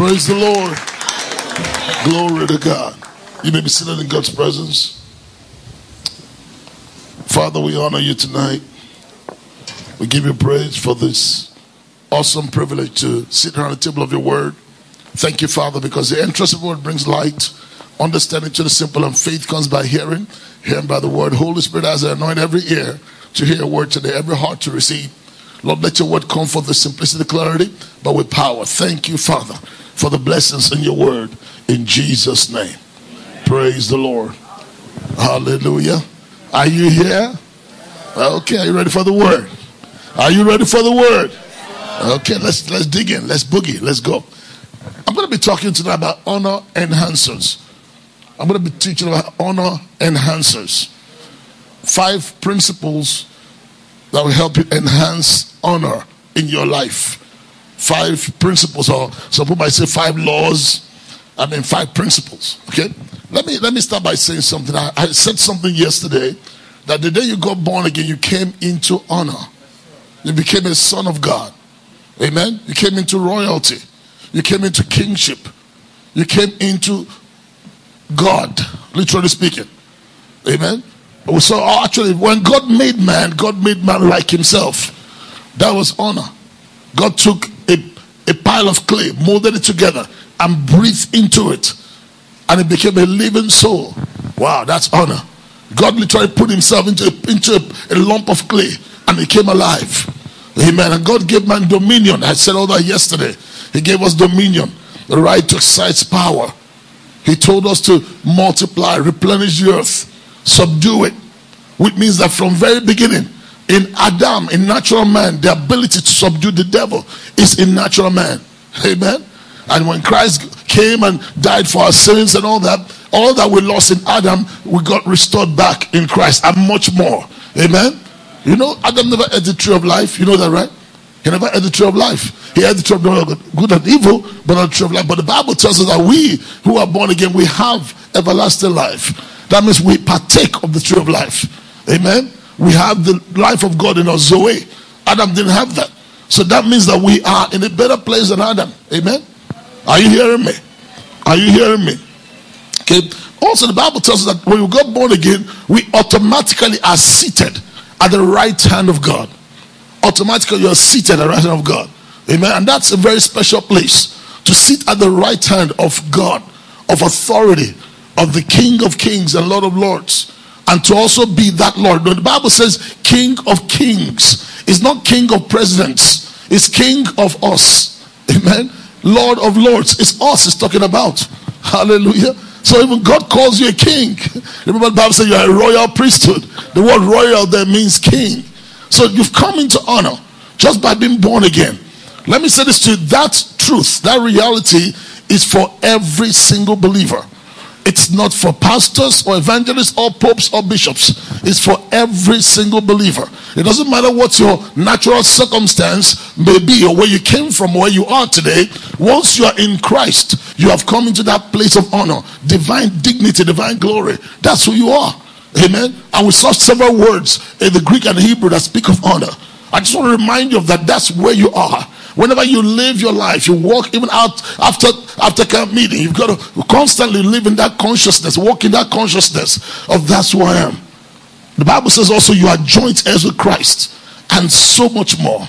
Praise the Lord. Glory to God. You may be sitting in God's presence. Father, we honor you tonight. We give you praise for this awesome privilege to sit around the table of your word. Thank you, Father, because the entrance of the word brings light, understanding to the simple, and faith comes by hearing, hearing by the word. Holy Spirit, as I anoint every ear to hear a word today, every heart to receive. Lord, let your word come for the simplicity, clarity, but with power. Thank you, Father, for the blessings in your word. In Jesus' name. Praise the Lord. Hallelujah. Are you here? Okay, are you ready for the word? Are you ready for the word? Okay, let's let's dig in. Let's boogie. Let's go. I'm going to be talking tonight about honor enhancers. I'm going to be teaching about honor enhancers. Five principles that will help you enhance honor in your life. Five principles, or some people might say five laws. I mean, five principles. Okay, let me let me start by saying something. I, I said something yesterday that the day you got born again, you came into honor. You became a son of God. Amen. You came into royalty. You came into kingship. You came into God, literally speaking. Amen. Oh, so oh, actually, when God made man, God made man like himself. That was honor. God took a, a pile of clay, molded it together, and breathed into it. And it became a living soul. Wow, that's honor. God literally put himself into, a, into a, a lump of clay and he came alive. Amen. And God gave man dominion. I said all that yesterday. He gave us dominion, the right to exercise power. He told us to multiply, replenish the earth, subdue it. Which means that from very beginning, in Adam, in natural man, the ability to subdue the devil is in natural man. Amen. And when Christ came and died for our sins and all that, all that we lost in Adam, we got restored back in Christ and much more. Amen. You know, Adam never ate the tree of life. You know that, right? He never ate the tree of life. He ate the tree of good and evil, but not the tree of life. But the Bible tells us that we who are born again, we have everlasting life. That means we partake of the tree of life. Amen. We have the life of God in our Zoe. Adam didn't have that. So that means that we are in a better place than Adam. Amen. Are you hearing me? Are you hearing me? Okay. Also, the Bible tells us that when we got born again, we automatically are seated at the right hand of God. Automatically, you're seated at the right hand of God. Amen. And that's a very special place to sit at the right hand of God, of authority, of the King of Kings and Lord of Lords, and to also be that Lord. The Bible says King of Kings, it's not King of Presidents, it's King of us. Amen. Lord of Lords, it's us it's talking about. Hallelujah. So even God calls you a king. Remember the Bible says you're a royal priesthood. The word royal there means king. So you've come into honor just by being born again. Let me say this to you that truth, that reality is for every single believer. It's not for pastors or evangelists or popes or bishops. It's for every single believer. It doesn't matter what your natural circumstance may be or where you came from, where you are today. Once you are in Christ, you have come into that place of honor, divine dignity, divine glory. That's who you are. Amen. And we saw several words in the Greek and Hebrew that speak of honor. I just want to remind you of that. That's where you are. Whenever you live your life, you walk even out after after camp meeting. You've got to constantly live in that consciousness, walk in that consciousness of that's who I am. The Bible says also you are joint heirs with Christ and so much more.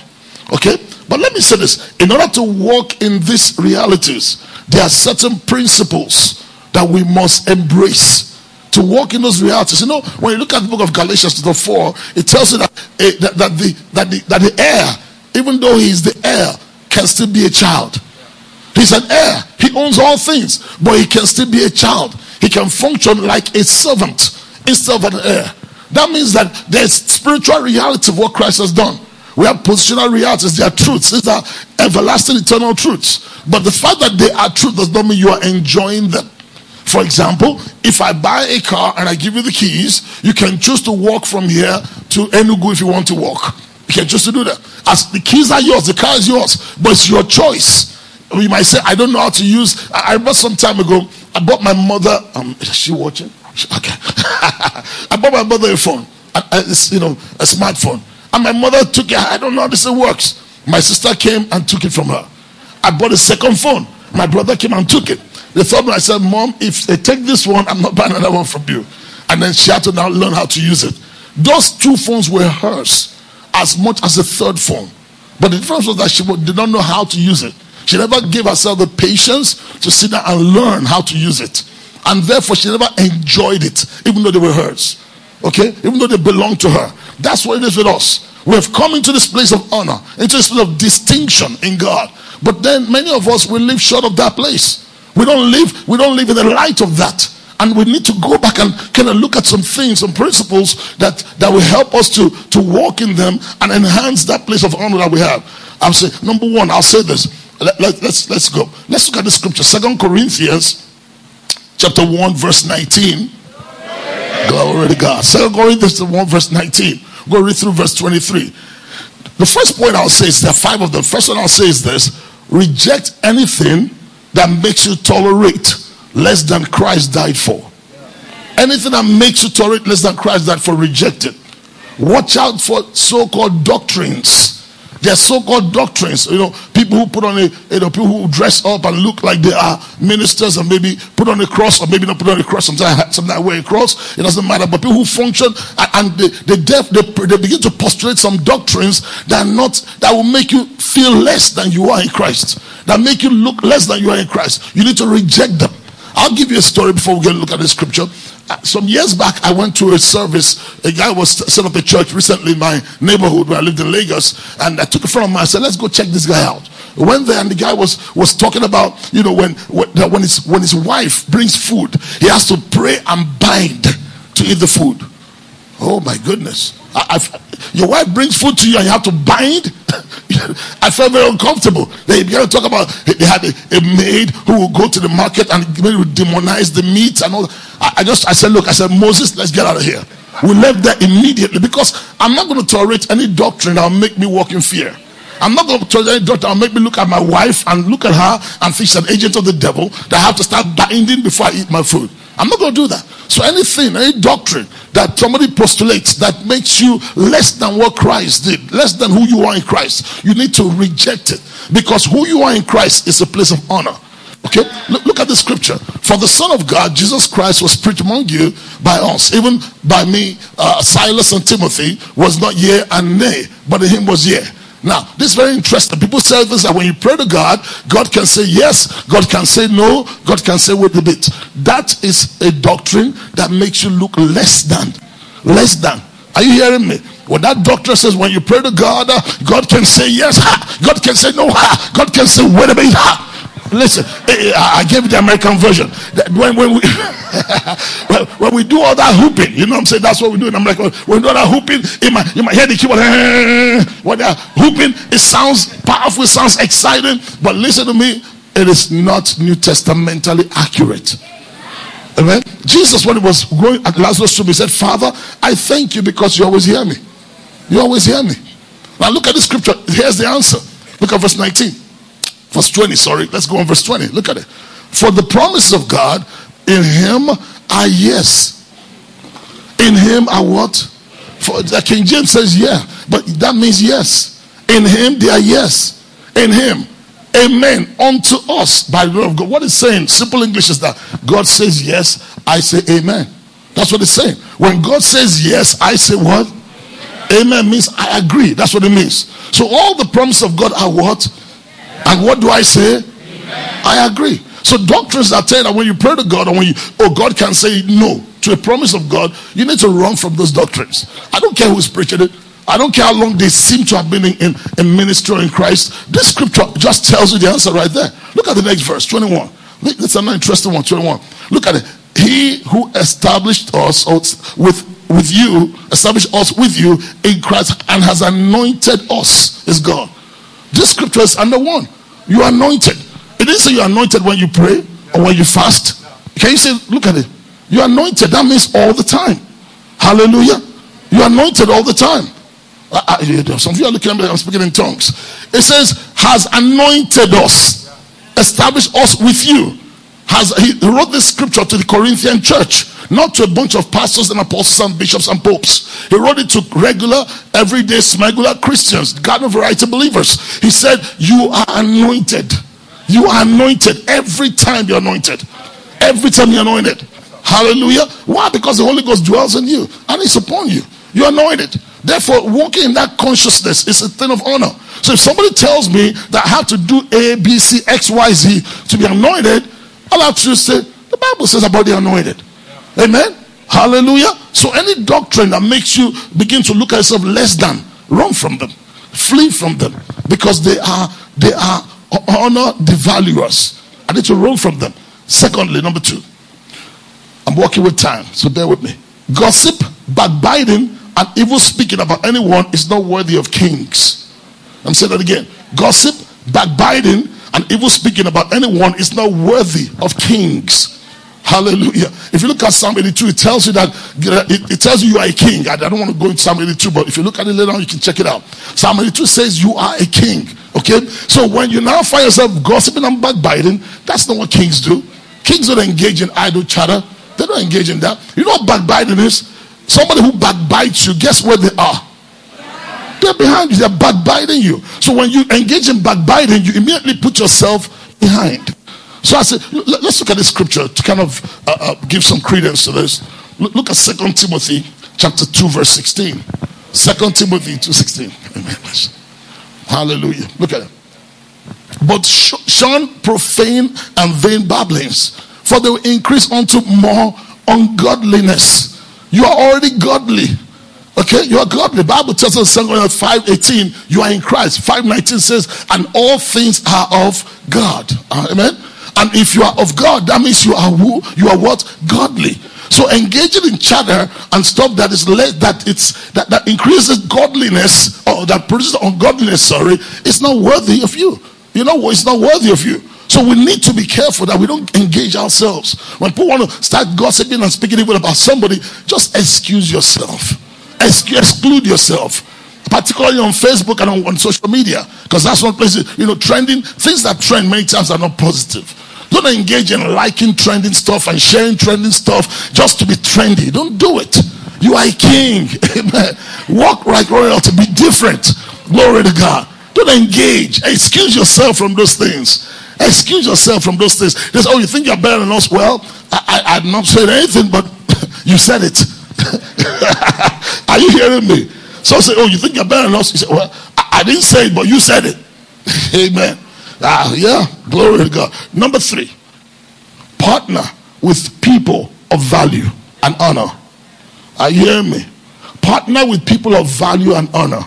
Okay? But let me say this in order to walk in these realities, there are certain principles that we must embrace to walk in those realities. You know, when you look at the book of Galatians to the 4, it tells you that, uh, that, that, the, that, the, that the heir, even though he is the heir, can still be a child. He's an heir. He owns all things, but he can still be a child. He can function like a servant instead of an heir. That means that there's spiritual reality of what Christ has done. We have positional realities. They are truths. These are everlasting, eternal truths. But the fact that they are truth does not mean you are enjoying them. For example, if I buy a car and I give you the keys, you can choose to walk from here to Enugu if you want to walk. You can choose to do that. As the keys are yours, the car is yours, but it's your choice. You might say, I don't know how to use. I remember some time ago, I bought my mother. Um, is she watching? Okay. I bought my mother a phone, a, a, you know, a smartphone, and my mother took it. I don't know how this works. My sister came and took it from her. I bought a second phone. My brother came and took it. They thought I said, Mom, if they take this one, I'm not buying another one from you. And then she had to now learn how to use it. Those two phones were hers as much as the third phone. But the difference was that she did not know how to use it. She never gave herself the patience to sit down and learn how to use it. And therefore, she never enjoyed it, even though they were hers. Okay? Even though they belonged to her. That's what it is with us. We have come into this place of honor, into this place of distinction in God. But then many of us will live short of that place. We don't live, we don't live in the light of that. And we need to go back and kind of look at some things, some principles that, that will help us to, to walk in them and enhance that place of honor that we have. I'll say, number one, I'll say this. Let, let, let's, let's go. Let's look at the scripture. Second Corinthians chapter 1, verse 19. Glory to God. Second Corinthians 1, verse 19. Go read through verse 23. The first point I'll say is there are five of them. First one I'll say is this reject anything that makes you tolerate less than Christ died for. Anything that makes you tolerate less than Christ died for, reject it. Watch out for so called doctrines there are so-called doctrines, you know, people who put on a, you know, people who dress up and look like they are ministers and maybe put on a cross or maybe not put on a cross. Sometimes, sometimes I wear a cross. It doesn't matter. But people who function and they, they, deaf, they, they begin to postulate some doctrines that are not, that will make you feel less than you are in Christ. That make you look less than you are in Christ. You need to reject them. I'll give you a story before we get a look at the scripture. Uh, some years back, I went to a service. A guy was set up a church recently in my neighborhood where I lived in Lagos, and I took a friend of mine. I said, "Let's go check this guy out." We went there, and the guy was was talking about, you know, when when his when his wife brings food, he has to pray and bind to eat the food. Oh my goodness! I, your wife brings food to you and you have to bind. I felt very uncomfortable. They began to talk about they had a, a maid who would go to the market and would demonize the meat and all. I, I just I said, look, I said, Moses, let's get out of here. We left there immediately because I'm not going to tolerate any doctrine that will make me walk in fear. I'm not going to tolerate any doctrine that will make me look at my wife and look at her and think she's an agent of the devil that I have to start binding before I eat my food. I'm not going to do that. So anything, any doctrine that somebody postulates that makes you less than what Christ did, less than who you are in Christ, you need to reject it because who you are in Christ is a place of honor. Okay, look, look, at the scripture. For the Son of God, Jesus Christ, was preached among you by us, even by me, uh, Silas and Timothy, was not yea and nay, but in him was yea. Now, this is very interesting. People say this that when you pray to God, God can say yes, God can say no, God can say wait a bit. That is a doctrine that makes you look less than. Less than. Are you hearing me? When that doctor says when you pray to God, uh, God can say yes, ha. God can say no, ha. God can say wait a bit, ha. Listen, eh, eh, I gave the American version. When, when, we, when we do all that hooping, you know what I'm saying? That's what we do in America. When we do all that hooping, you might, you might hear the keyboard. When they're hooping, it sounds powerful, it sounds exciting. But listen to me, it is not New Testamentally accurate. Amen. Jesus, when he was going at Lazarus' tomb, he said, Father, I thank you because you always hear me. You always hear me. Now look at the scripture. Here's the answer. Look at verse 19. Verse 20, sorry. Let's go on verse 20. Look at it. For the promises of God in him are yes. In him are what? For the King James says yeah, but that means yes. In him they are yes. In him. Amen. Unto us by the word of God. What it's saying, simple English is that God says yes, I say amen. That's what it's saying. When God says yes, I say what? Amen means I agree. That's what it means. So all the promises of God are what? And what do I say? Amen. I agree. So doctrines that tell that when you pray to God or when you, oh, God can say no to a promise of God, you need to run from those doctrines. I don't care who's preaching it. I don't care how long they seem to have been in, in, in ministry in Christ. This scripture just tells you the answer right there. Look at the next verse, 21. It's an interesting one, 21. Look at it. He who established us with with you, established us with you in Christ and has anointed us is God. This scripture is under one. You are anointed. It didn't say you're anointed when you pray or when you fast. Can you say, look at it? You're anointed. That means all the time. Hallelujah. You're anointed all the time. Ah, ah, I, I, some of you are looking at me, I'm speaking in tongues. It says, has anointed us, established us with you. Has he wrote this scripture to the Corinthian church not to a bunch of pastors and apostles and bishops and popes. He wrote it to regular, everyday, smuggler Christians, garden of variety believers. He said, You are anointed. You are anointed every time you're anointed. Every time you're anointed. Hallelujah. Why? Because the Holy Ghost dwells in you and it's upon you. You're anointed. Therefore, walking in that consciousness is a thing of honor. So if somebody tells me that I have to do A, B, C, X, Y, Z to be anointed, I'll have to say, the Bible says about the anointed. Amen. Hallelujah. So any doctrine that makes you begin to look at yourself less than, run from them. Flee from them. Because they are they are honor devaluers. I need to run from them. Secondly, number two. I'm working with time, so bear with me. Gossip, backbiting, and evil speaking about anyone is not worthy of kings. I'm saying that again. Gossip, backbiting, and evil speaking about anyone is not worthy of kings. Hallelujah. If you look at Psalm 82, it tells you that it, it, tells you you are a king. I, I don't want to go into Psalm 82, but if you look at it later on, you can check it out. Psalm 82 says you are a king. Okay? So when you now find yourself gossiping and backbiting, that's not what kings do. Kings don't engage in idle chatter. They don't engage in that. You know what backbiting is? Somebody who backbites you, guess where they are? They're behind you. They're backbiting you. So when you engage in backbiting, you immediately put yourself behind. So I said, let's look at the scripture to kind of uh, uh, give some credence to this. Look at Second Timothy chapter 2, verse 16. Second Timothy 2.16. Amen. Hallelujah. Look at it. But shun profane and vain babblings, for they will increase unto more ungodliness. You are already godly. Okay, you are godly. The Bible tells us in 2 5 18, you are in Christ. 519 says, and all things are of God. Uh, amen. And if you are of God, that means you are who? You are what? Godly. So engaging in chatter and stuff that is less that it's that, that increases godliness or that produces ungodliness, sorry, it's not worthy of you. You know what? It's not worthy of you. So we need to be careful that we don't engage ourselves. When people want to start gossiping and speaking evil about somebody, just excuse yourself. exclude yourself. Particularly on Facebook and on, on social media. Because that's one place, you know, trending, things that trend many times are not positive. Don't engage in liking trending stuff and sharing trending stuff just to be trendy. Don't do it. You are a king. Amen. Walk like royalty. Be different. Glory to God. Don't engage. Excuse yourself from those things. Excuse yourself from those things. Oh, you think you're better than us? Well, I, I, I've not said anything, but you said it. are you hearing me? So say, oh, you think you're better than us? You say, well, I, I didn't say it, but you said it. Amen. Ah, yeah, glory to God. Number three, partner with people of value and honor. Are you hearing me? Partner with people of value and honor.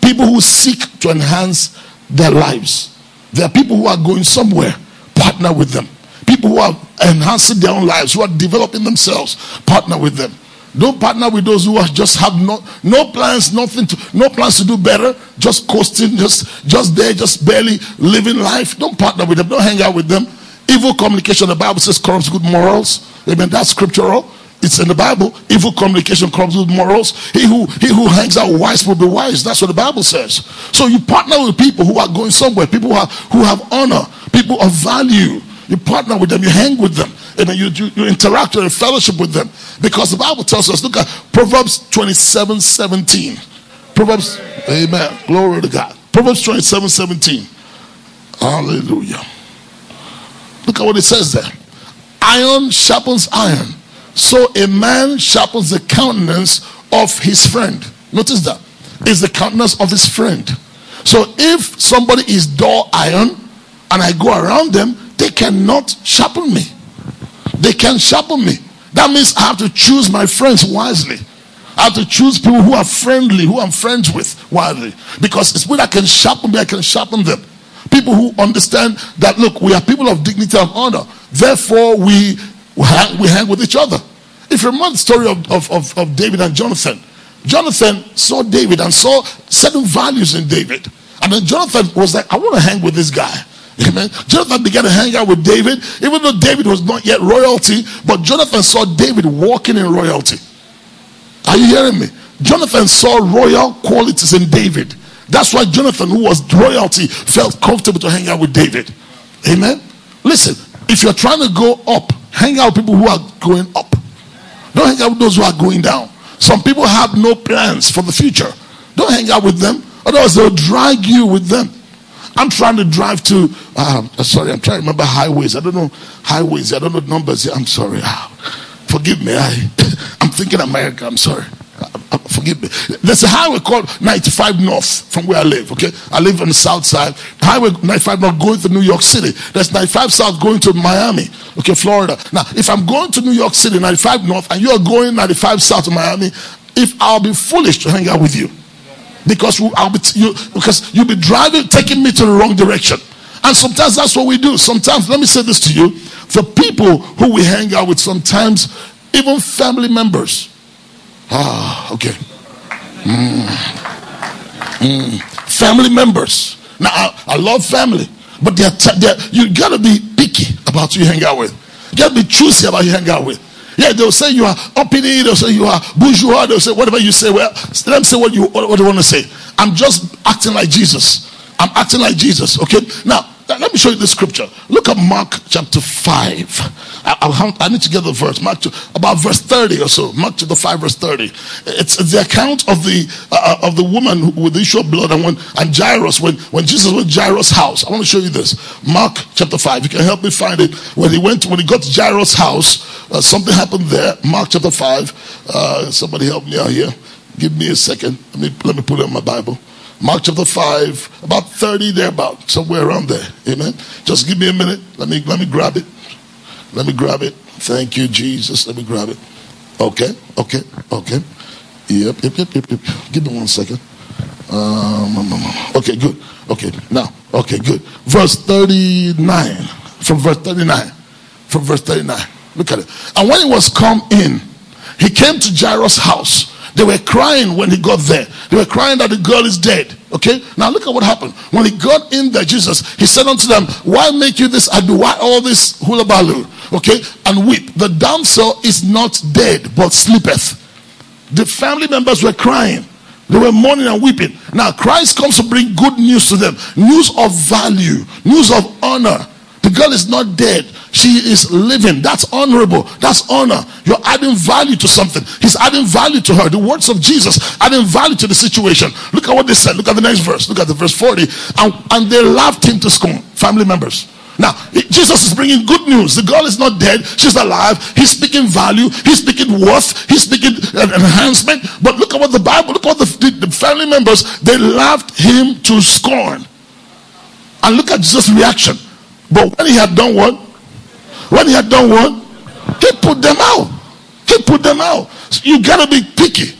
People who seek to enhance their lives. There are people who are going somewhere. Partner with them. People who are enhancing their own lives, who are developing themselves. Partner with them. Don't partner with those who just have no no plans, nothing to no plans to do better, just coasting, just just there, just barely living life. Don't partner with them. Don't hang out with them. Evil communication, the Bible says corrupts good morals. Amen. That's scriptural. It's in the Bible. Evil communication corrupts good morals. He who he who hangs out wise will be wise. That's what the Bible says. So you partner with people who are going somewhere, people who, are, who have honor, people of value. You partner with them, you hang with them. Amen. You, you, you interact and fellowship with them. Because the Bible tells us, look at Proverbs 27 17. Proverbs, amen. Glory to God. Proverbs 27 17. Hallelujah. Look at what it says there. Iron sharpens iron. So a man sharpens the countenance of his friend. Notice that. Is the countenance of his friend. So if somebody is dull iron and I go around them, they cannot sharpen me. They can sharpen me. That means I have to choose my friends wisely. I have to choose people who are friendly, who I'm friends with wisely. Because it's when I can sharpen me, I can sharpen them. People who understand that, look, we are people of dignity and honor. Therefore, we, we, hang, we hang with each other. If you remember the story of, of, of, of David and Jonathan, Jonathan saw David and saw certain values in David. And then Jonathan was like, I want to hang with this guy. Amen. Jonathan began to hang out with David, even though David was not yet royalty, but Jonathan saw David walking in royalty. Are you hearing me? Jonathan saw royal qualities in David. That's why Jonathan, who was royalty, felt comfortable to hang out with David. Amen. Listen, if you're trying to go up, hang out with people who are going up. Don't hang out with those who are going down. Some people have no plans for the future. Don't hang out with them, otherwise, they'll drag you with them. I'm trying to drive to, uh, sorry, I'm trying to remember highways. I don't know highways. I don't know numbers. I'm sorry. Uh, forgive me. I, I'm thinking America. I'm sorry. Uh, forgive me. There's a highway called 95 North from where I live. Okay, I live on the south side. Highway 95 North going to New York City. There's 95 South going to Miami. Okay, Florida. Now, if I'm going to New York City 95 North and you're going 95 South to Miami, if I'll be foolish to hang out with you because I'll be you, because you'll be driving, taking me to the wrong direction. And sometimes that's what we do. Sometimes, let me say this to you: the people who we hang out with, sometimes even family members. Ah, okay. Mm. Mm. Family members. Now, I, I love family, but they're, they're, you gotta be picky about who you hang out with. You gotta be choosy about who you hang out with. Yeah, they'll say you are uppity, they'll say you are bourgeois, they'll say whatever you say. Well, let them say what you what, what you want to say. I'm just acting like Jesus. I'm acting like Jesus. Okay. Now, let me show you the scripture. Look at Mark chapter 5. I, I, need to get the verse. Mark to, about verse 30 or so. Mark chapter 5, verse 30. It's, it's the account of the uh, uh of the woman with the issue of blood and when and Jairus when, when Jesus went to Jairus' house. I want to show you this. Mark chapter 5. You can help me find it. When he went when he got to Jairus' house, uh, something happened there. Mark chapter 5. Uh, somebody help me out here. Give me a second. Let me let me put it in my Bible. Mark chapter 5, about 30 there, about somewhere around there. Amen. Just give me a minute. Let me let me grab it. Let me grab it. Thank you, Jesus. Let me grab it. Okay, okay, okay. Yep, yep, yep, yep, yep. Give me one second. Um, um, um, um. okay, good. Okay, now, okay, good. Verse 39. From verse 39. From verse 39. Look at it. And when he was come in, he came to Jairus' house they were crying when he got there. They were crying that the girl is dead. Okay? Now look at what happened. When he got in there, Jesus, he said unto them, Why make you this ado? Why all this hullabaloo? Okay? And weep. The damsel is not dead, but sleepeth. The family members were crying. They were mourning and weeping. Now Christ comes to bring good news to them. News of value. News of honor. The girl is not dead. She is living. That's honorable. That's honor. You're adding value to something. He's adding value to her. The words of Jesus adding value to the situation. Look at what they said. Look at the next verse. Look at the verse 40. And, and they laughed him to scorn. Family members. Now, Jesus is bringing good news. The girl is not dead. She's alive. He's speaking value. He's speaking worth. He's speaking enhancement. But look at what the Bible, look at what the, the family members, they laughed him to scorn. And look at Jesus' reaction. But when he had done what? When he had done what? He put them out. He put them out. You gotta be picky.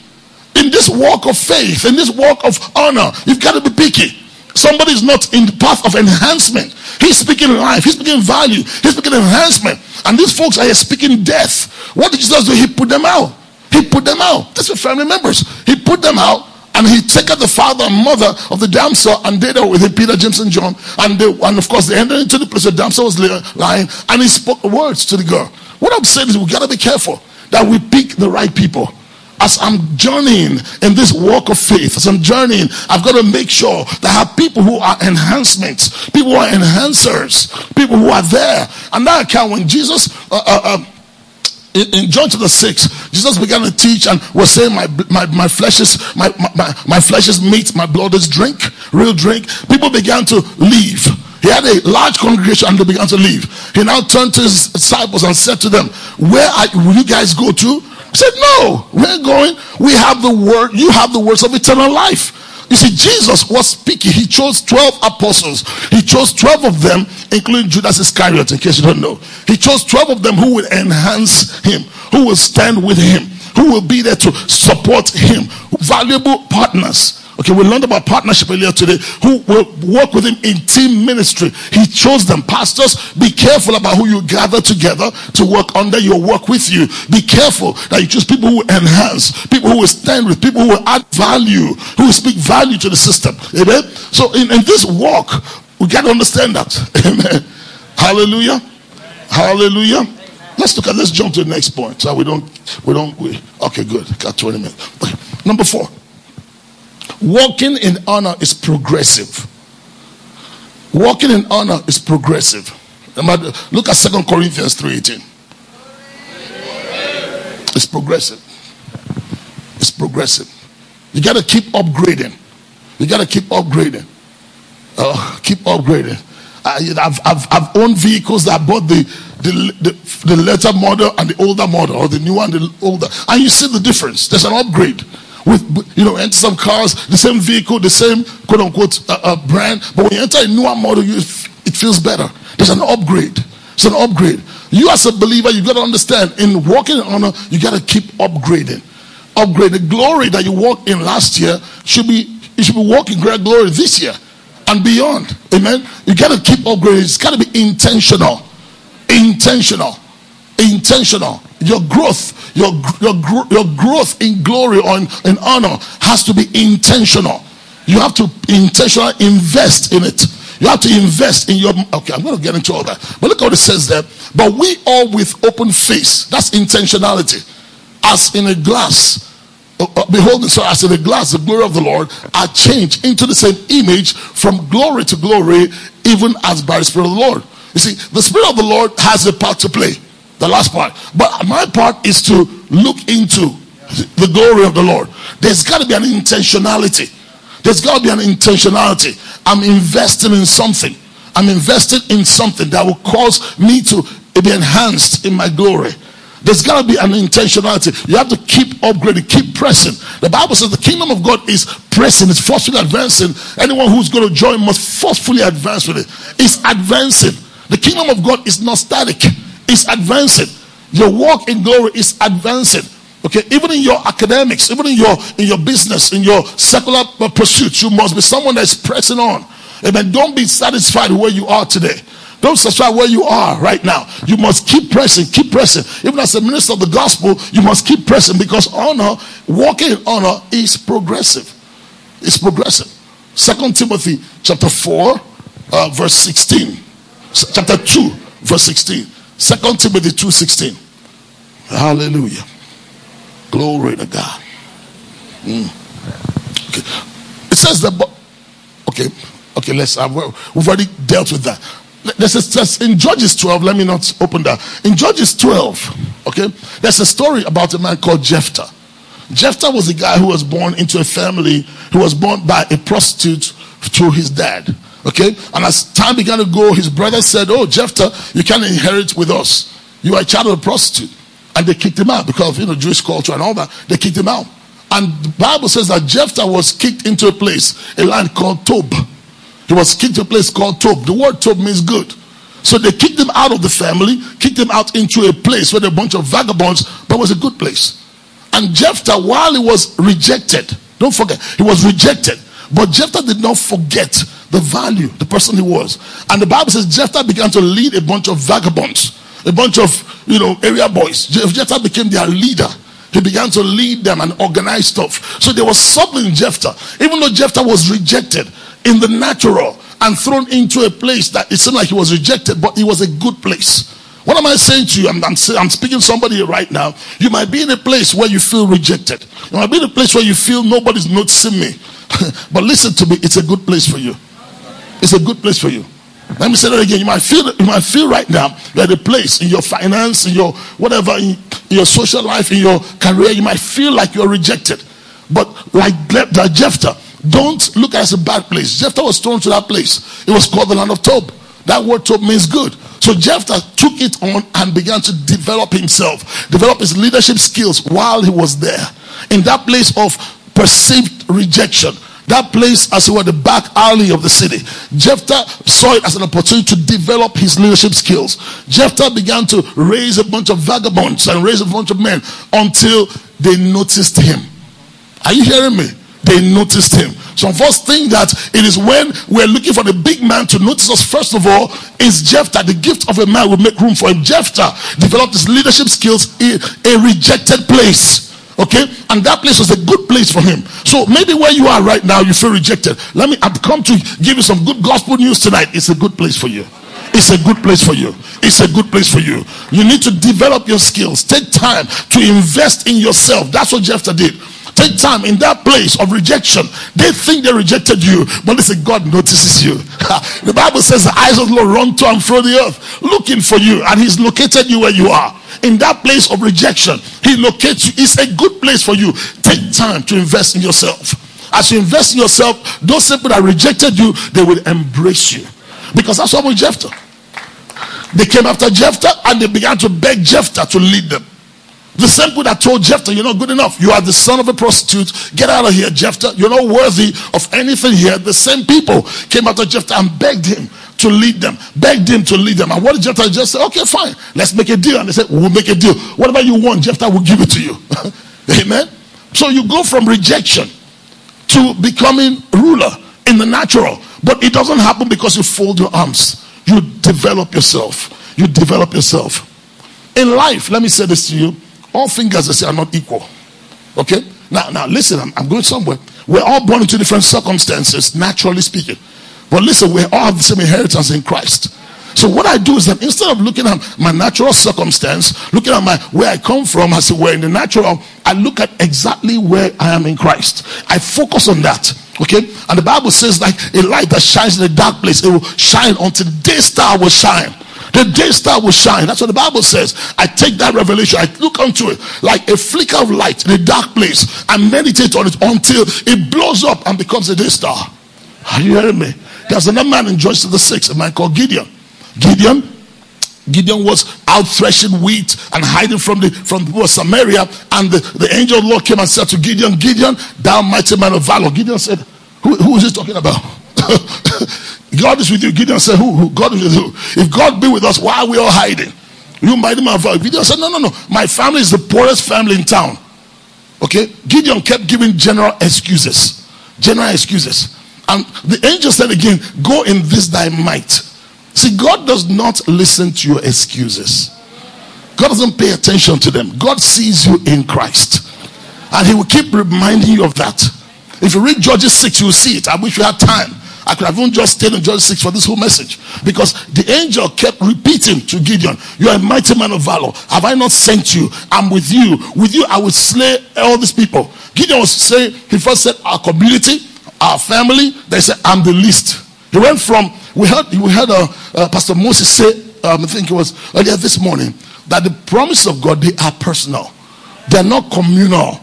In this walk of faith, in this walk of honor, you've got to be picky. Somebody is not in the path of enhancement. He's speaking life, he's speaking value, he's speaking enhancement. And these folks are speaking death. What did Jesus do? He put them out. He put them out. That's what family members. He put them out and he taketh the father and mother of the damsel, and they there with him, Peter, James, and John. And they, and of course, they entered into the place where the damsel was lying, and he spoke words to the girl. What I'm saying is, we gotta be careful that we pick the right people. As I'm journeying in this walk of faith, as I'm journeying, I've got to make sure that I have people who are enhancements, people who are enhancers, people who are there. And that account, when Jesus uh, uh, uh, in, in, John chapter 6, Jesus began to teach and was saying, My, my, my flesh is my, my, my flesh is meat, my blood is drink, real drink. People began to leave. He had a large congregation and they began to leave. He now turned to his disciples and said to them, Where are, will you guys go to? He said, No, we're going. We have the word, you have the words of eternal life. You see, Jesus was speaking. He chose 12 apostles. He chose 12 of them, including Judas Iscariot, in case you don't know. He chose 12 of them who will enhance him, who will stand with him, who will be there to support him. Valuable partners. Okay, we learned about partnership earlier today. Who will work with him in team ministry? He chose them. Pastors, be careful about who you gather together to work under your work with you. Be careful that you choose people who enhance, people who will stand with, people who will add value, who will speak value to the system. Amen. So in, in this walk, we got to understand that. Amen. Hallelujah. Hallelujah. Let's look at let's jump to the next point. So we don't we don't we okay, good. Got 20 minutes. Okay. Number four. Walking in honor is progressive. Walking in honor is progressive. Look at Second Corinthians 3:18. It's progressive. It's progressive. You got to keep upgrading. You got to keep upgrading. Uh, keep upgrading. I, I've, I've, I've owned vehicles that bought the, the, the, the later model and the older model, or the new and the older. And you see the difference. There's an upgrade. With, you know, enter some cars, the same vehicle, the same quote unquote uh, uh, brand. But when you enter a newer model, you, it feels better. There's an upgrade. It's an upgrade. You, as a believer, you got to understand in walking in honor, you got to keep upgrading. Upgrade the glory that you walked in last year should be you should be walking great glory this year and beyond. Amen. You got to keep upgrading. It's got to be intentional. Intentional. Intentional. Your growth, your, your, your growth in glory or in, in honor has to be intentional. You have to intentionally invest in it. You have to invest in your. Okay, I'm going to get into all that. But look what it says there. But we all with open face. That's intentionality. As in a glass uh, uh, beholding so as in a glass the glory of the Lord are changed into the same image from glory to glory, even as by the Spirit of the Lord. You see, the Spirit of the Lord has a part to play, the last part. But my part is to look into the glory of the Lord. There's got to be an intentionality. There's got to be an intentionality. I'm investing in something. I'm invested in something that will cause me to be enhanced in my glory. There's got to be an intentionality. You have to keep upgrading, keep pressing. The Bible says the kingdom of God is pressing, it's forcefully advancing. Anyone who's going to join must forcefully advance with it. It's advancing. The kingdom of God is not static, it's advancing. Your walk in glory is advancing. Okay, even in your academics, even in your in your business, in your secular pursuits, you must be someone that's pressing on. Amen. Don't be satisfied where you are today. Don't subscribe where you are right now. You must keep pressing, keep pressing. Even as a minister of the gospel, you must keep pressing because honor, walking in honor is progressive. It's progressive. Second Timothy chapter 4, uh, verse 16. Chapter 2, verse 16. Second Timothy 2.16. Hallelujah. Glory to God. Mm. Okay. It says that, okay, okay, let's, have, we've already dealt with that. There's a, there's, in Judges 12, let me not open that. In Judges 12, okay, there's a story about a man called Jephthah. Jephthah was a guy who was born into a family who was born by a prostitute through his dad. Okay, and as time began to go, his brother said, Oh, Jephthah, you can't inherit with us. You are a child of a prostitute. And they kicked him out because of you know Jewish culture and all that. They kicked him out. And the Bible says that Jephthah was kicked into a place, a land called Tob. He was kicked to a place called Tob. The word Tob means good. So they kicked him out of the family, kicked him out into a place where there were a bunch of vagabonds, but was a good place. And Jephthah, while he was rejected, don't forget, he was rejected. But Jephthah did not forget the value, the person he was. And the Bible says Jephthah began to lead a bunch of vagabonds, a bunch of, you know, area boys. Jephthah became their leader. He began to lead them and organize stuff. So there was something in Jephthah. Even though Jephthah was rejected, in the natural and thrown into a place that it seemed like he was rejected, but it was a good place. What am I saying to you? I'm, I'm, I'm, speaking to somebody right now. You might be in a place where you feel rejected. You might be in a place where you feel nobody's noticing me. but listen to me, it's a good place for you. It's a good place for you. Let me say that again. You might feel you might feel right now you're at a place in your finance, in your whatever, in, your social life, in your career, you might feel like you're rejected. But like, like Jephthah, don't look at it as a bad place. Jephthah was thrown to that place. It was called the land of Tob. That word Tob means good. So Jephthah took it on and began to develop himself, develop his leadership skills while he was there. In that place of perceived rejection, that place as it were the back alley of the city. Jephthah saw it as an opportunity to develop his leadership skills. Jephthah began to raise a bunch of vagabonds and raise a bunch of men until they noticed him. Are you hearing me? they noticed him. Some of us think that it is when we're looking for the big man to notice us, first of all, is Jephthah. The gift of a man will make room for him. Jephthah developed his leadership skills in a rejected place. Okay, and that place was a good place for him. So maybe where you are right now, you feel rejected. Let me, I've come to give you some good gospel news tonight. It's a good place for you. It's a good place for you. It's a good place for you. You need to develop your skills. Take time to invest in yourself. That's what Jephthah did. Take time in that place of rejection. They think they rejected you, but listen, God notices you. the Bible says the eyes of the Lord run to and fro the earth, looking for you, and He's located you where you are. In that place of rejection, He locates you. It's a good place for you. Take time to invest in yourself. As you invest in yourself, those people that rejected you, they will embrace you. Because that's what with Jephthah. They came after Jephthah and they began to beg Jephthah to lead them. The same people that told Jephthah, You're not good enough. You are the son of a prostitute. Get out of here, Jephthah. You're not worthy of anything here. The same people came after Jephthah and begged him to lead them, begged him to lead them. And what did Jephthah just say? Okay, fine. Let's make a deal. And they said, We'll make a deal. Whatever you want, Jephthah will give it to you. Amen. So you go from rejection to becoming ruler in the natural. But it doesn't happen because you fold your arms. You develop yourself. You develop yourself. In life, let me say this to you all fingers, they say, are not equal. Okay? Now, now listen, I'm, I'm going somewhere. We're all born into different circumstances, naturally speaking. But listen, we all have the same inheritance in Christ. So what I do is that instead of looking at my natural circumstance, looking at my where I come from, as it were in the natural, I look at exactly where I am in Christ. I focus on that. Okay? And the Bible says, like a light that shines in a dark place, it will shine until the day star will shine. The day star will shine. That's what the Bible says. I take that revelation, I look onto it like a flicker of light in a dark place and meditate on it until it blows up and becomes a day star. Are you hearing me? There's another man in Joshua the sixth, a man called Gideon. Gideon Gideon was out threshing wheat and hiding from the from the Samaria, and the, the angel of the Lord came and said to Gideon, Gideon, thou mighty man of valor. Gideon said, Who, who is he talking about? God is with you. Gideon said, who, who? God is with you. If God be with us, why are we all hiding? You mighty man of valor. Gideon said, No, no, no. My family is the poorest family in town. Okay? Gideon kept giving general excuses. General excuses. And the angel said again, Go in this thy might. See, God does not listen to your excuses. God doesn't pay attention to them. God sees you in Christ. And He will keep reminding you of that. If you read Judges 6, you will see it. I wish we had time. I could have even just stayed in Judges 6 for this whole message. Because the angel kept repeating to Gideon, You are a mighty man of valor. Have I not sent you? I'm with you. With you, I will slay all these people. Gideon was saying, He first said, Our community, our family. They said, I'm the least. He went from, we heard, we heard uh, uh, Pastor Moses say, um, I think it was earlier this morning, that the promises of God, they are personal. They're not communal.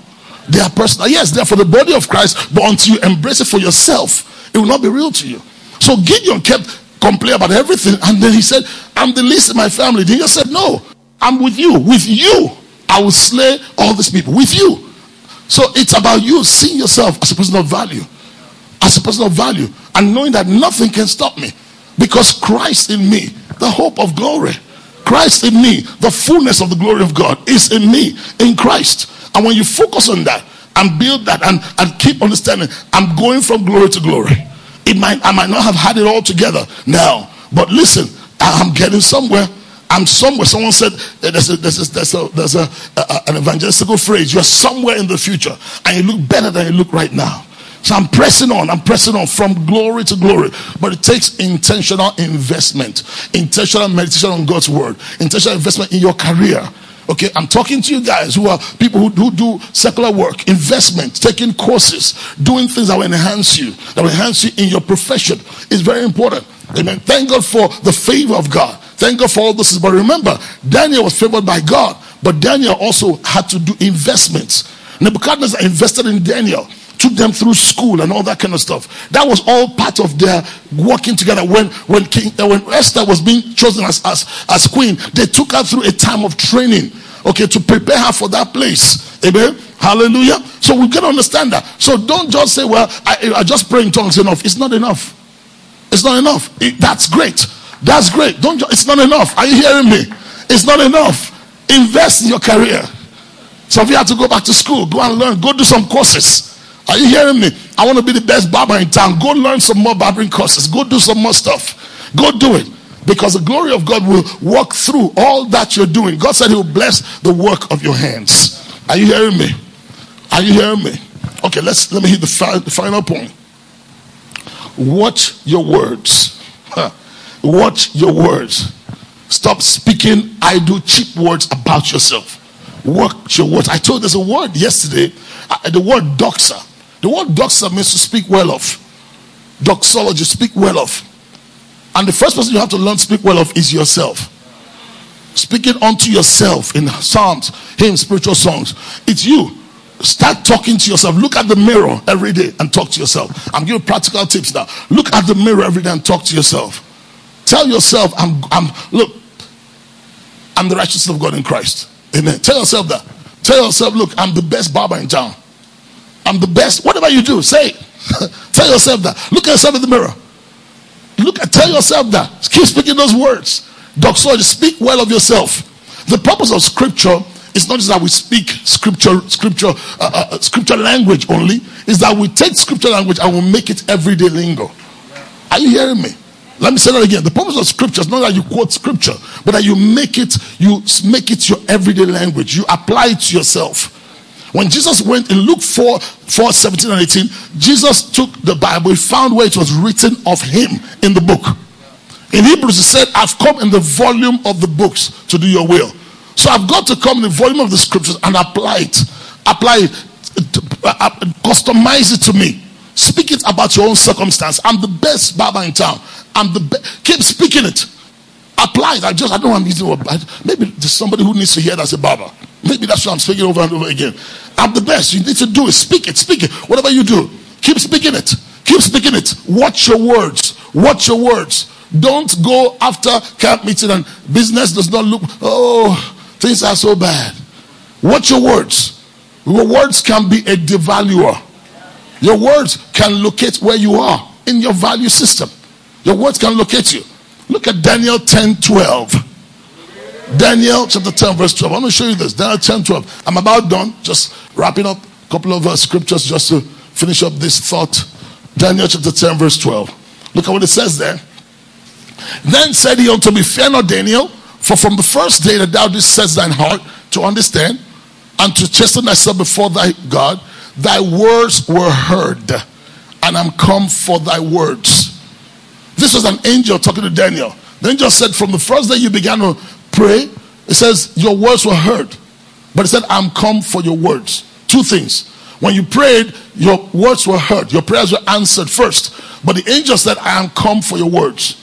They are personal. Yes, they're for the body of Christ, but until you embrace it for yourself, it will not be real to you. So Gideon kept complaining about everything. And then he said, I'm the least in my family. Then he said, No, I'm with you. With you, I will slay all these people. With you. So it's about you seeing yourself as a person of value. As a person of value. And knowing that nothing can stop me. Because Christ in me, the hope of glory. Christ in me, the fullness of the glory of God is in me, in Christ. And when you focus on that, and build that and, and keep understanding. I'm going from glory to glory. It might I might not have had it all together now, but listen, I'm getting somewhere. I'm somewhere. Someone said eh, there's a, there's a, there's, a, there's a, a, an evangelistical phrase. You're somewhere in the future, and you look better than you look right now. So I'm pressing on. I'm pressing on from glory to glory. But it takes intentional investment, intentional meditation on God's word, intentional investment in your career, Okay, I'm talking to you guys who are people who, who do secular work, investment, taking courses, doing things that will enhance you, that will enhance you in your profession. It's very important. Amen. Thank God for the favor of God. Thank God for all this. But remember, Daniel was favored by God, but Daniel also had to do investments. Nebuchadnezzar invested in Daniel took them through school and all that kind of stuff. That was all part of their working together. When when King uh, when Esther was being chosen as, as as queen, they took her through a time of training, okay, to prepare her for that place. Amen. Hallelujah. So we can understand that. So don't just say, "Well, I, I just pray in tongues enough." It's not enough. It's not enough. It, that's great. That's great. Don't. Just, it's not enough. Are you hearing me? It's not enough. Invest in your career. Some of you have to go back to school, go and learn, go do some courses. Are you hearing me? I want to be the best barber in town. Go learn some more barbering courses. Go do some more stuff. Go do it. Because the glory of God will walk through all that you're doing. God said He will bless the work of your hands. Are you hearing me? Are you hearing me? Okay, let's let me hit the, fi- the final point. Watch your words. Watch your words. Stop speaking idle, cheap words about yourself. Watch your words. I told there's a word yesterday, uh, the word doxa. The word doxa means to speak well of. Doxology, speak well of. And the first person you have to learn to speak well of is yourself. Speaking unto yourself in psalms, hymns, spiritual songs. It's you. Start talking to yourself. Look at the mirror every day and talk to yourself. I'm giving practical tips now. Look at the mirror every day and talk to yourself. Tell yourself, I'm, I'm, look, I'm the righteousness of God in Christ. Amen. Tell yourself that. Tell yourself, look, I'm the best barber in town. I'm the best. Whatever you do, say tell yourself that. Look at yourself in the mirror. Look at, tell yourself that. Keep speaking those words. Doxology, speak well of yourself. The purpose of scripture it's not just that we speak scripture, scripture, uh, uh, uh, scripture language only. It's that we take scripture language and we make it everyday lingo. Are you hearing me? Let me say that again. The purpose of scripture is not that you quote scripture, but that you make it, you make it your everyday language. You apply it to yourself. When Jesus went in Luke 4, 4, 17 and 18, Jesus took the Bible, he found where it was written of him in the book. In Hebrews, he said, I've come in the volume of the books to do your will. So I've got to come in the volume of the scriptures and apply it. Apply it. Uh, uh, customize it to me. Speak it about your own circumstance. I'm the best barber in town. I'm the. Keep speaking it. Apply it. I just, I to use it. Maybe there's somebody who needs to hear that's a barber. Maybe that's what I'm speaking over and over again. I'm the best. You need to do it. Speak it. Speak it. Whatever you do, keep speaking it. Keep speaking it. Watch your words. Watch your words. Don't go after camp meeting and business does not look, oh, Things are so bad. Watch your words. Your words can be a devaluer. Your words can locate where you are in your value system. Your words can locate you. Look at Daniel 10 12. Daniel chapter 10, verse 12. I'm going to show you this. Daniel 10 12. I'm about done. Just wrapping up a couple of uh, scriptures just to finish up this thought. Daniel chapter 10, verse 12. Look at what it says there. Then said he unto me, Fear not, Daniel. For from the first day that thou didst set thine heart to understand and to chasten thyself before thy God, thy words were heard, and I'm come for thy words. This was an angel talking to Daniel. The angel said, From the first day you began to pray, it says, Your words were heard. But it said, I'm come for your words. Two things. When you prayed, your words were heard, your prayers were answered first. But the angel said, I am come for your words.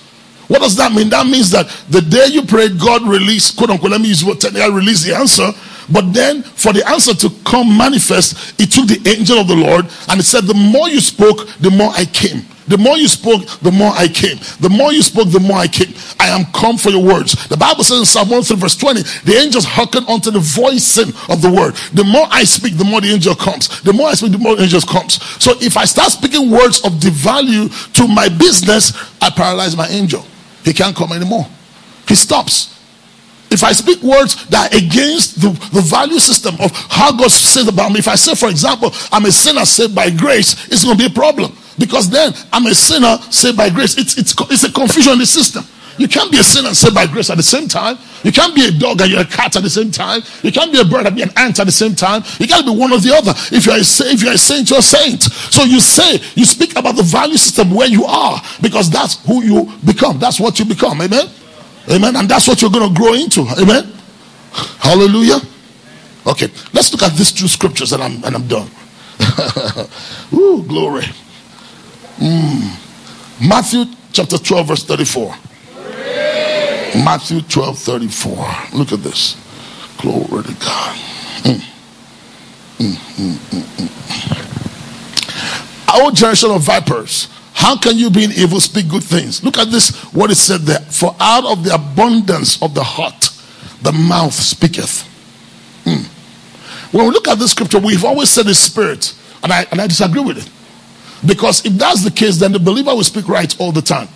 What does that mean? That means that the day you prayed, God released, quote unquote, let me use what technically released the answer. But then for the answer to come manifest, it took the angel of the Lord and it said, The more you spoke, the more I came. The more you spoke, the more I came. The more you spoke, the more I came. I am come for your words. The Bible says in Psalm 1 verse 20, the angels hearken unto the voicing of the word. The more I speak, the more the angel comes. The more I speak, the more the angel comes. So if I start speaking words of devalue to my business, I paralyze my angel. He can't come anymore. He stops. If I speak words that are against the, the value system of how God says about me, if I say, for example, I'm a sinner saved by grace, it's going to be a problem. Because then I'm a sinner saved by grace. It's, it's, it's a confusion in the system. You can't be a sinner saved by grace at the same time. You can't be a dog and you're a cat at the same time. You can't be a bird and be an ant at the same time. You got to be one or the other. If you're a if you're a saint, you're a saint. So you say you speak about the value system where you are because that's who you become. That's what you become. Amen. Amen. And that's what you're going to grow into. Amen. Hallelujah. Okay, let's look at these two scriptures and I'm and I'm done. Ooh, glory. Mm. Matthew chapter 12, verse 34. Matthew 12 34. Look at this. Glory to God. Mm. Mm, mm, mm, mm. Our generation of vipers. How can you, being evil, speak good things? Look at this, what it said there. For out of the abundance of the heart, the mouth speaketh. Mm. When we look at this scripture, we've always said the spirit, and I, and I disagree with it. Because if that's the case, then the believer will speak right all the time.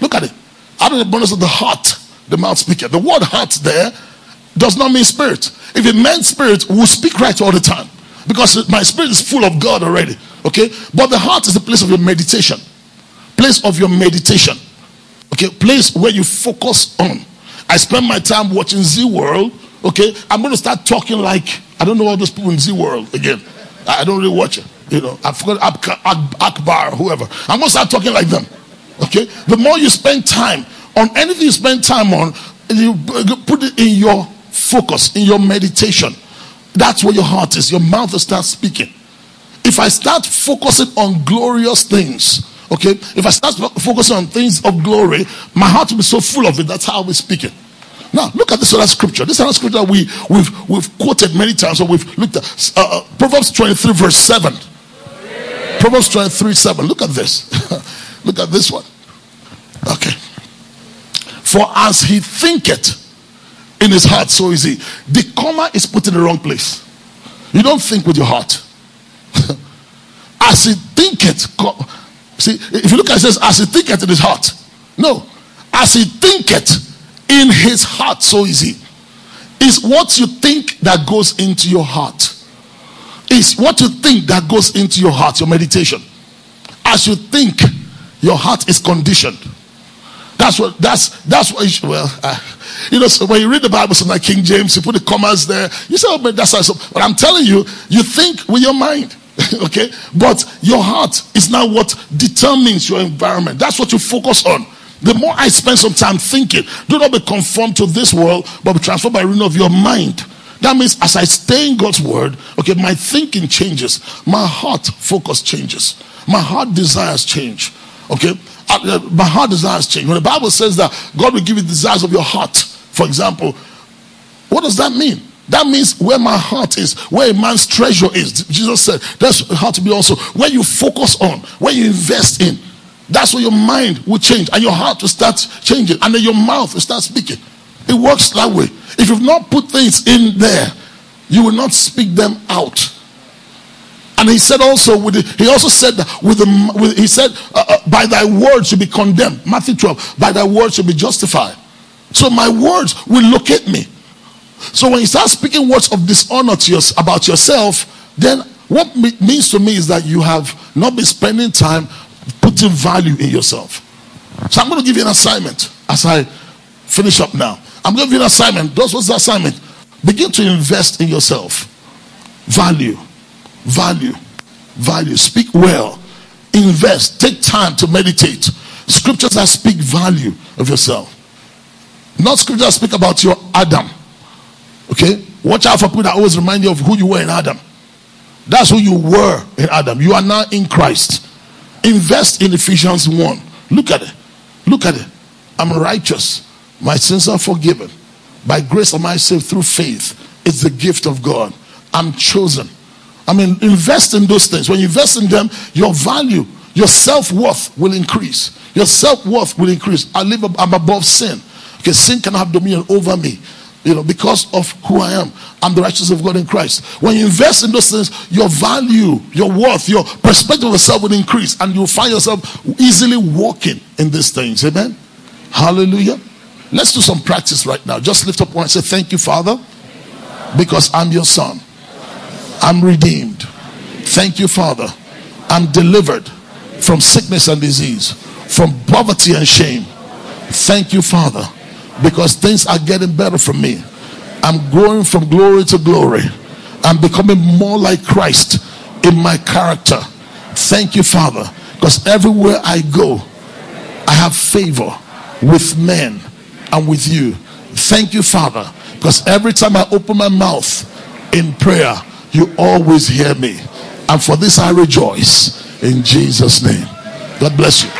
Look at it. Out of the abundance of the heart, the mouth speaketh. The word heart there does not mean spirit. If it meant spirit, we'll speak right all the time. Because my spirit is full of God already. Okay? But the heart is the place of your meditation. Place of your meditation. Okay? Place where you focus on. I spend my time watching Zee World. Okay? I'm going to start talking like, I don't know all those people in Zee World again. I don't really watch it. You know, I forgot Akbar, whoever. I'm going to start talking like them. Okay? The more you spend time on anything you spend time on, you put it in your focus, in your meditation. That's where your heart is. Your mouth will start speaking. If I start focusing on glorious things, okay, if I start focusing on things of glory, my heart will be so full of it. That's how be speaking. Now, look at this other scripture. This other scripture we, we've, we've quoted many times, or we've looked at. Uh, uh, Proverbs 23, verse 7. Proverbs 23, 7. Look at this. look at this one. Okay. For as he thinketh in his heart, so is he. The comma is put in the wrong place. You don't think with your heart. as he thinketh. See, if you look at it, it says, as he thinketh in his heart. No. As he thinketh in his heart, so is he. Is what you think that goes into your heart. Is what you think that goes into your heart, your meditation. As you think, your heart is conditioned. That's what that's that's what you should, well uh, you know so when you read the Bible, something like King James, you put the commas there. You say, oh, but that's so. But I'm telling you, you think with your mind, okay? But your heart is now what determines your environment. That's what you focus on. The more I spend some time thinking, do not be conformed to this world, but be transformed by renewal of your mind. That means as I stay in God's word, okay, my thinking changes, my heart focus changes, my heart desires change. Okay, uh, uh, my heart desires change. When the Bible says that God will give you desires of your heart, for example, what does that mean? That means where my heart is, where a man's treasure is. Jesus said that's how to be also where you focus on, where you invest in. That's where your mind will change and your heart will start changing, and then your mouth will start speaking. It works that way. If you've not put things in there, you will not speak them out. And he said also, with the, he also said that with the, with, he said, uh, uh, by thy words you'll be condemned. Matthew 12, by thy words you'll be justified. So my words will locate me. So when you start speaking words of dishonor to about yourself, then what it means to me is that you have not been spending time putting value in yourself. So I'm going to give you an assignment as I finish up now. I'm going to give you an assignment. Those what's the assignment? Begin to invest in yourself. Value, value, value. Speak well. Invest. Take time to meditate. Scriptures that speak value of yourself. Not scriptures that speak about your Adam. Okay? Watch out for people that always remind you of who you were in Adam. That's who you were in Adam. You are now in Christ. Invest in Ephesians 1. Look at it. Look at it. I'm righteous. My sins are forgiven. By grace am I saved through faith. It's the gift of God. I'm chosen. I mean, invest in those things. When you invest in them, your value, your self worth will increase. Your self worth will increase. I live, I'm above sin. Okay, sin cannot have dominion over me you know, because of who I am. I'm the righteousness of God in Christ. When you invest in those things, your value, your worth, your perspective of yourself will increase, and you'll find yourself easily walking in these things. Amen. Hallelujah. Let's do some practice right now. Just lift up one and say, Thank you, Father, because I'm your son. I'm redeemed. Thank you, Father. I'm delivered from sickness and disease, from poverty and shame. Thank you, Father because things are getting better for me. I'm growing from glory to glory. I'm becoming more like Christ in my character. Thank you, Father, because everywhere I go, I have favor with men and with you. Thank you, Father, because every time I open my mouth in prayer, you always hear me. And for this I rejoice in Jesus' name. God bless you.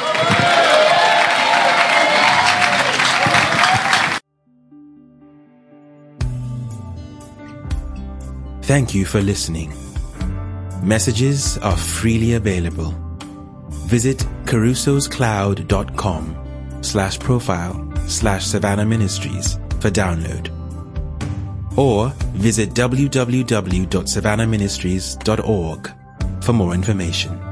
Thank you for listening. Messages are freely available. Visit carusoscloud.com slash profile slash Savannah Ministries for download. Or visit www.savannahministries.org for more information.